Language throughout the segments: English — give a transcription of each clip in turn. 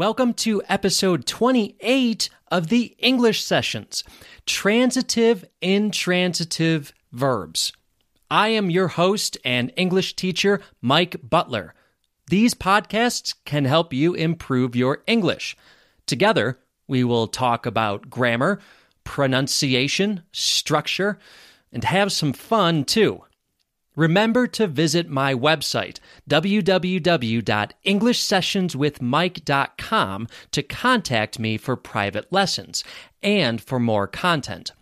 Welcome to episode 28 of the English Sessions Transitive, Intransitive Verbs. I am your host and English teacher, Mike Butler. These podcasts can help you improve your English. Together, we will talk about grammar, pronunciation, structure, and have some fun too. Remember to visit my website, www.englishsessionswithmike.com, to contact me for private lessons and for more content.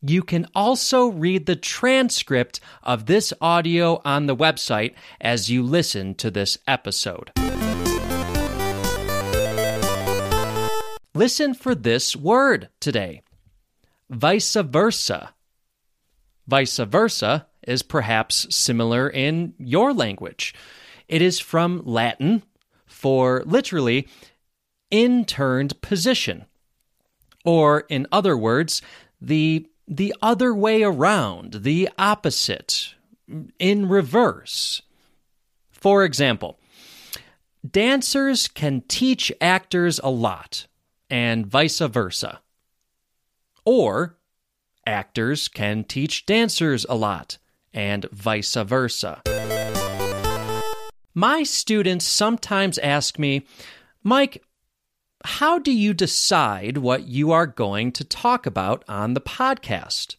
You can also read the transcript of this audio on the website as you listen to this episode. Listen for this word today vice versa. Vice versa is perhaps similar in your language. It is from Latin for literally in turned position, or in other words, the the other way around, the opposite, in reverse. For example, dancers can teach actors a lot, and vice versa. Or actors can teach dancers a lot, and vice versa. My students sometimes ask me, Mike, how do you decide what you are going to talk about on the podcast?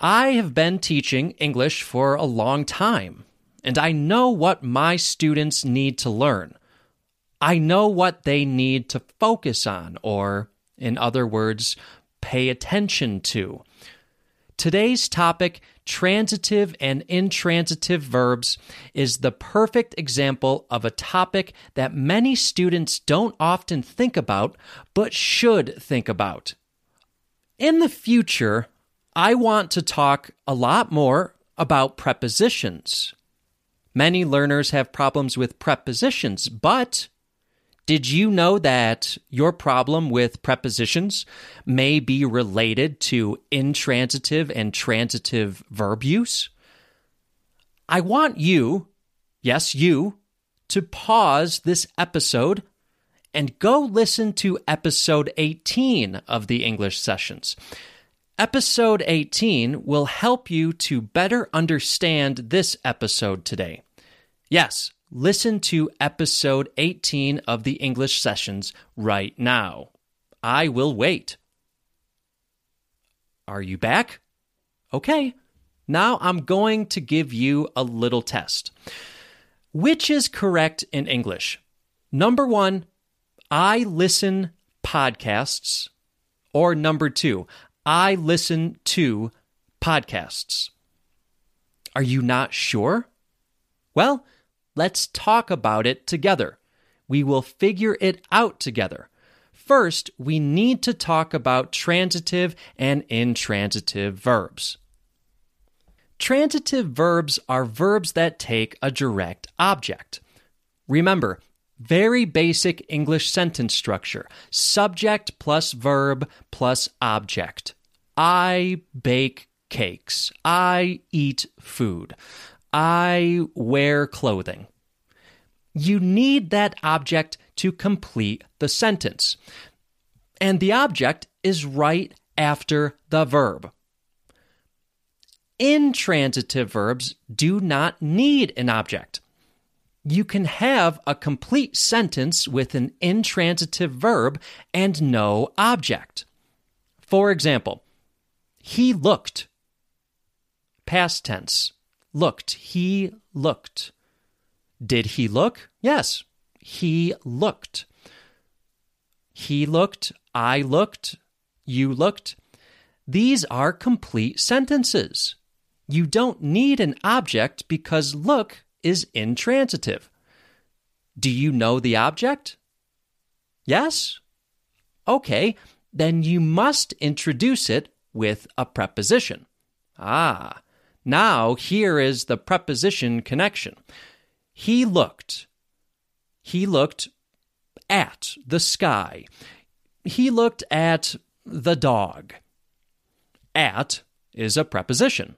I have been teaching English for a long time, and I know what my students need to learn. I know what they need to focus on, or, in other words, pay attention to. Today's topic, transitive and intransitive verbs, is the perfect example of a topic that many students don't often think about, but should think about. In the future, I want to talk a lot more about prepositions. Many learners have problems with prepositions, but did you know that your problem with prepositions may be related to intransitive and transitive verb use? I want you, yes, you, to pause this episode and go listen to episode 18 of the English sessions. Episode 18 will help you to better understand this episode today. Yes, listen to episode 18 of the English sessions right now. I will wait. Are you back? Okay. Now I'm going to give you a little test. Which is correct in English? Number one, I listen podcasts. Or number two, I listen to podcasts. Are you not sure? Well, Let's talk about it together. We will figure it out together. First, we need to talk about transitive and intransitive verbs. Transitive verbs are verbs that take a direct object. Remember, very basic English sentence structure subject plus verb plus object. I bake cakes. I eat food. I wear clothing. You need that object to complete the sentence. And the object is right after the verb. Intransitive verbs do not need an object. You can have a complete sentence with an intransitive verb and no object. For example, he looked. Past tense looked. He looked. Did he look? Yes, he looked. He looked, I looked, you looked. These are complete sentences. You don't need an object because look is intransitive. Do you know the object? Yes? Okay, then you must introduce it with a preposition. Ah, now, here is the preposition connection. He looked. He looked at the sky. He looked at the dog. At is a preposition.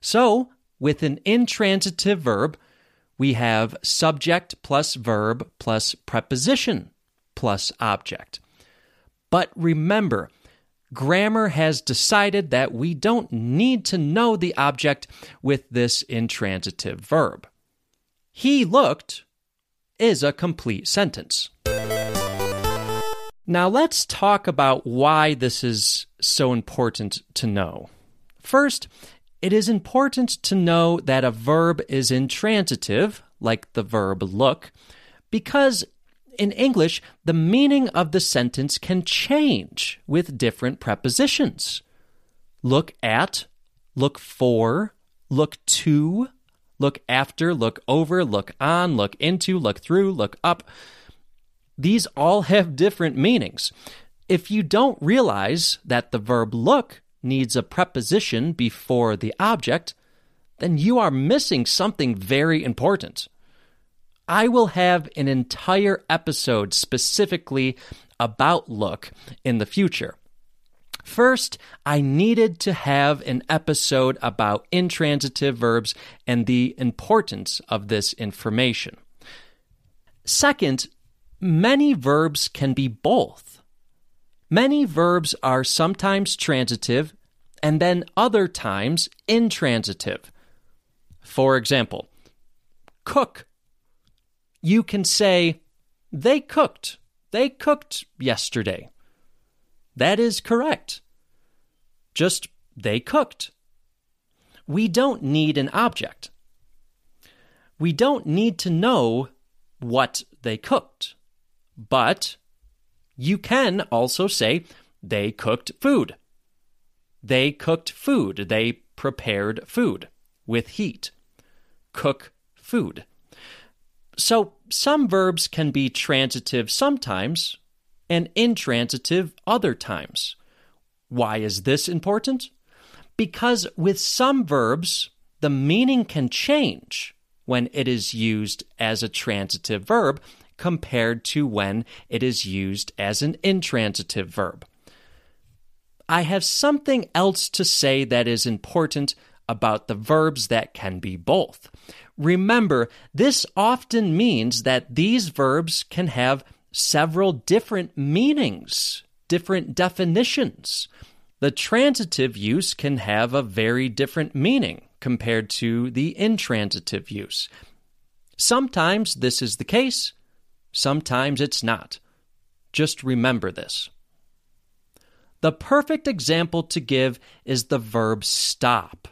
So, with an intransitive verb, we have subject plus verb plus preposition plus object. But remember, grammar has decided that we don't need to know the object with this intransitive verb. He looked is a complete sentence. Now let's talk about why this is so important to know. First, it is important to know that a verb is intransitive, like the verb look, because in English, the meaning of the sentence can change with different prepositions. Look at, look for, look to, look after, look over, look on, look into, look through, look up. These all have different meanings. If you don't realize that the verb look needs a preposition before the object, then you are missing something very important. I will have an entire episode specifically about look in the future. First, I needed to have an episode about intransitive verbs and the importance of this information. Second, many verbs can be both. Many verbs are sometimes transitive and then other times intransitive. For example, cook. You can say, they cooked. They cooked yesterday. That is correct. Just they cooked. We don't need an object. We don't need to know what they cooked. But you can also say they cooked food. They cooked food. They prepared food with heat. Cook food. So some verbs can be transitive sometimes and intransitive other times. Why is this important? Because with some verbs, the meaning can change when it is used as a transitive verb compared to when it is used as an intransitive verb. I have something else to say that is important about the verbs that can be both. Remember, this often means that these verbs can have several different meanings, different definitions. The transitive use can have a very different meaning compared to the intransitive use. Sometimes this is the case, sometimes it's not. Just remember this. The perfect example to give is the verb stop.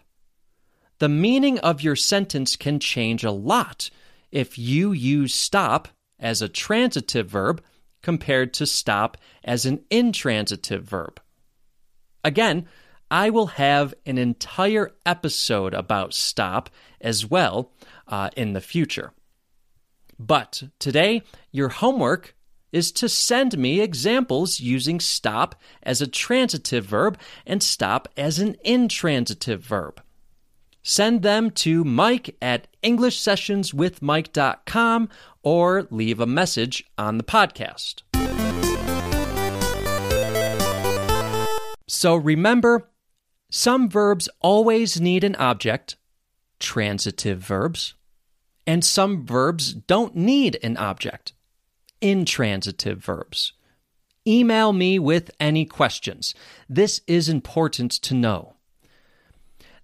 The meaning of your sentence can change a lot if you use stop as a transitive verb compared to stop as an intransitive verb. Again, I will have an entire episode about stop as well uh, in the future. But today, your homework is to send me examples using stop as a transitive verb and stop as an intransitive verb. Send them to mike at englishsessionswithmike.com or leave a message on the podcast. So remember, some verbs always need an object, transitive verbs, and some verbs don't need an object, intransitive verbs. Email me with any questions. This is important to know.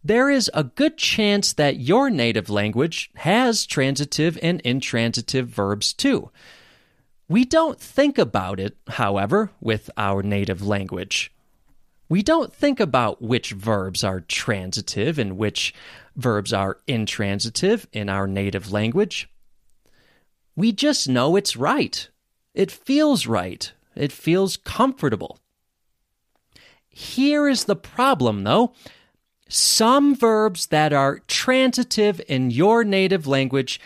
There is a good chance that your native language has transitive and intransitive verbs too. We don't think about it, however, with our native language. We don't think about which verbs are transitive and which verbs are intransitive in our native language. We just know it's right. It feels right. It feels comfortable. Here is the problem, though. Some verbs that are transitive in your native language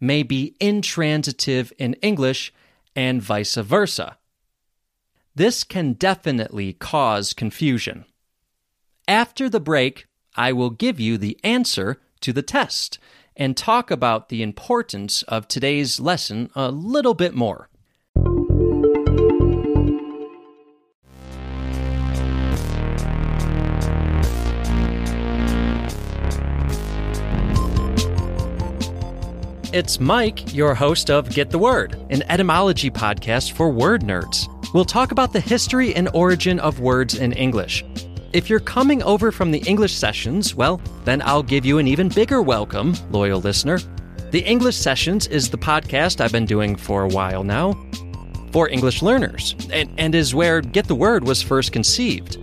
may be intransitive in English, and vice versa. This can definitely cause confusion. After the break, I will give you the answer to the test and talk about the importance of today's lesson a little bit more. It's Mike, your host of Get the Word, an etymology podcast for word nerds. We'll talk about the history and origin of words in English. If you're coming over from the English sessions, well, then I'll give you an even bigger welcome, loyal listener. The English Sessions is the podcast I've been doing for a while now for English learners, and, and is where Get the Word was first conceived.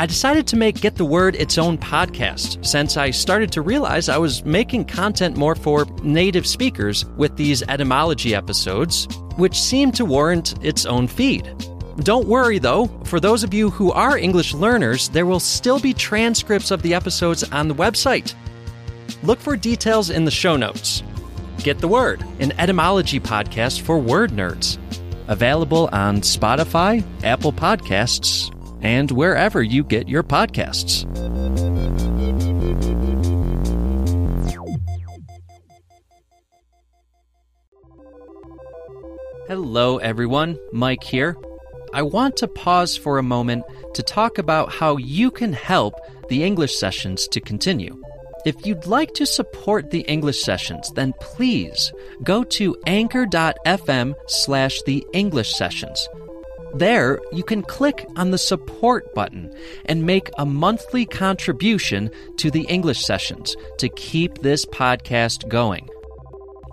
I decided to make Get the Word its own podcast since I started to realize I was making content more for native speakers with these etymology episodes, which seemed to warrant its own feed. Don't worry though, for those of you who are English learners, there will still be transcripts of the episodes on the website. Look for details in the show notes. Get the Word, an etymology podcast for word nerds. Available on Spotify, Apple Podcasts, and wherever you get your podcasts. Hello, everyone. Mike here. I want to pause for a moment to talk about how you can help the English sessions to continue. If you'd like to support the English sessions, then please go to anchor.fm slash the English sessions. There, you can click on the support button and make a monthly contribution to the English sessions to keep this podcast going.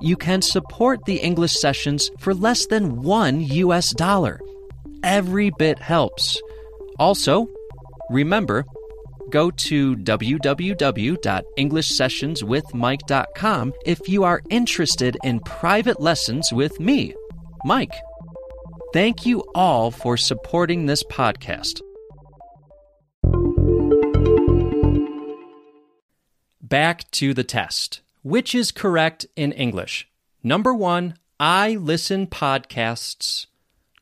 You can support the English sessions for less than one US dollar. Every bit helps. Also, remember, go to www.englishsessionswithmike.com if you are interested in private lessons with me, Mike. Thank you all for supporting this podcast. Back to the test. Which is correct in English? Number one, I listen podcasts.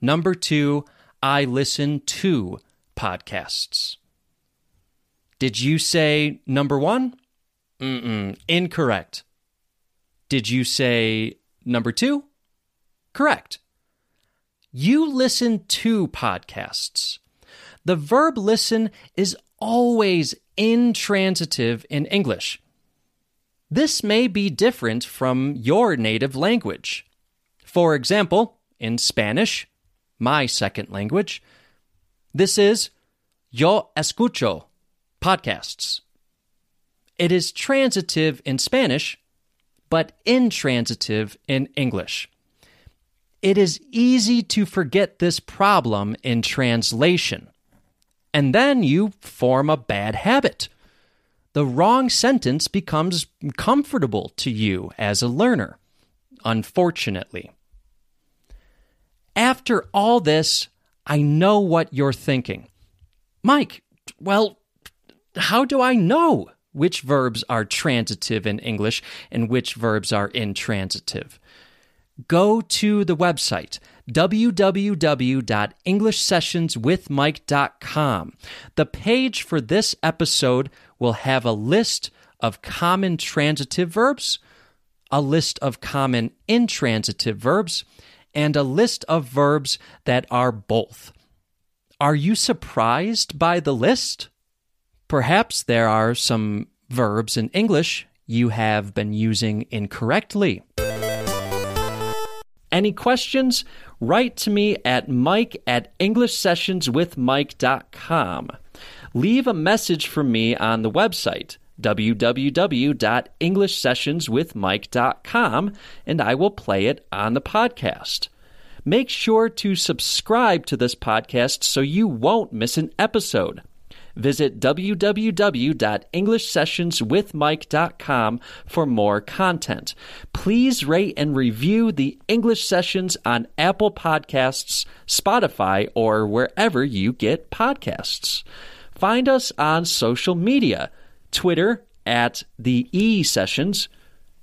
Number two, I listen to podcasts. Did you say number one? Mm-mm, incorrect. Did you say number two? Correct. You listen to podcasts. The verb listen is always intransitive in English. This may be different from your native language. For example, in Spanish, my second language, this is yo escucho podcasts. It is transitive in Spanish, but intransitive in English. It is easy to forget this problem in translation. And then you form a bad habit. The wrong sentence becomes comfortable to you as a learner, unfortunately. After all this, I know what you're thinking. Mike, well, how do I know which verbs are transitive in English and which verbs are intransitive? Go to the website www.englishsessionswithmike.com. The page for this episode will have a list of common transitive verbs, a list of common intransitive verbs, and a list of verbs that are both. Are you surprised by the list? Perhaps there are some verbs in English you have been using incorrectly. Any questions? Write to me at mike at englishsessionswithmike.com. Leave a message for me on the website www.englishsessionswithmike.com and I will play it on the podcast. Make sure to subscribe to this podcast so you won't miss an episode. Visit www.englishsessionswithmike.com for more content. Please rate and review the English Sessions on Apple Podcasts, Spotify, or wherever you get podcasts. Find us on social media Twitter at the E Sessions,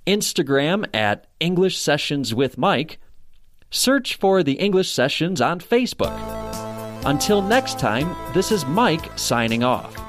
Instagram at English Sessions with Mike. Search for the English Sessions on Facebook. Until next time, this is Mike signing off.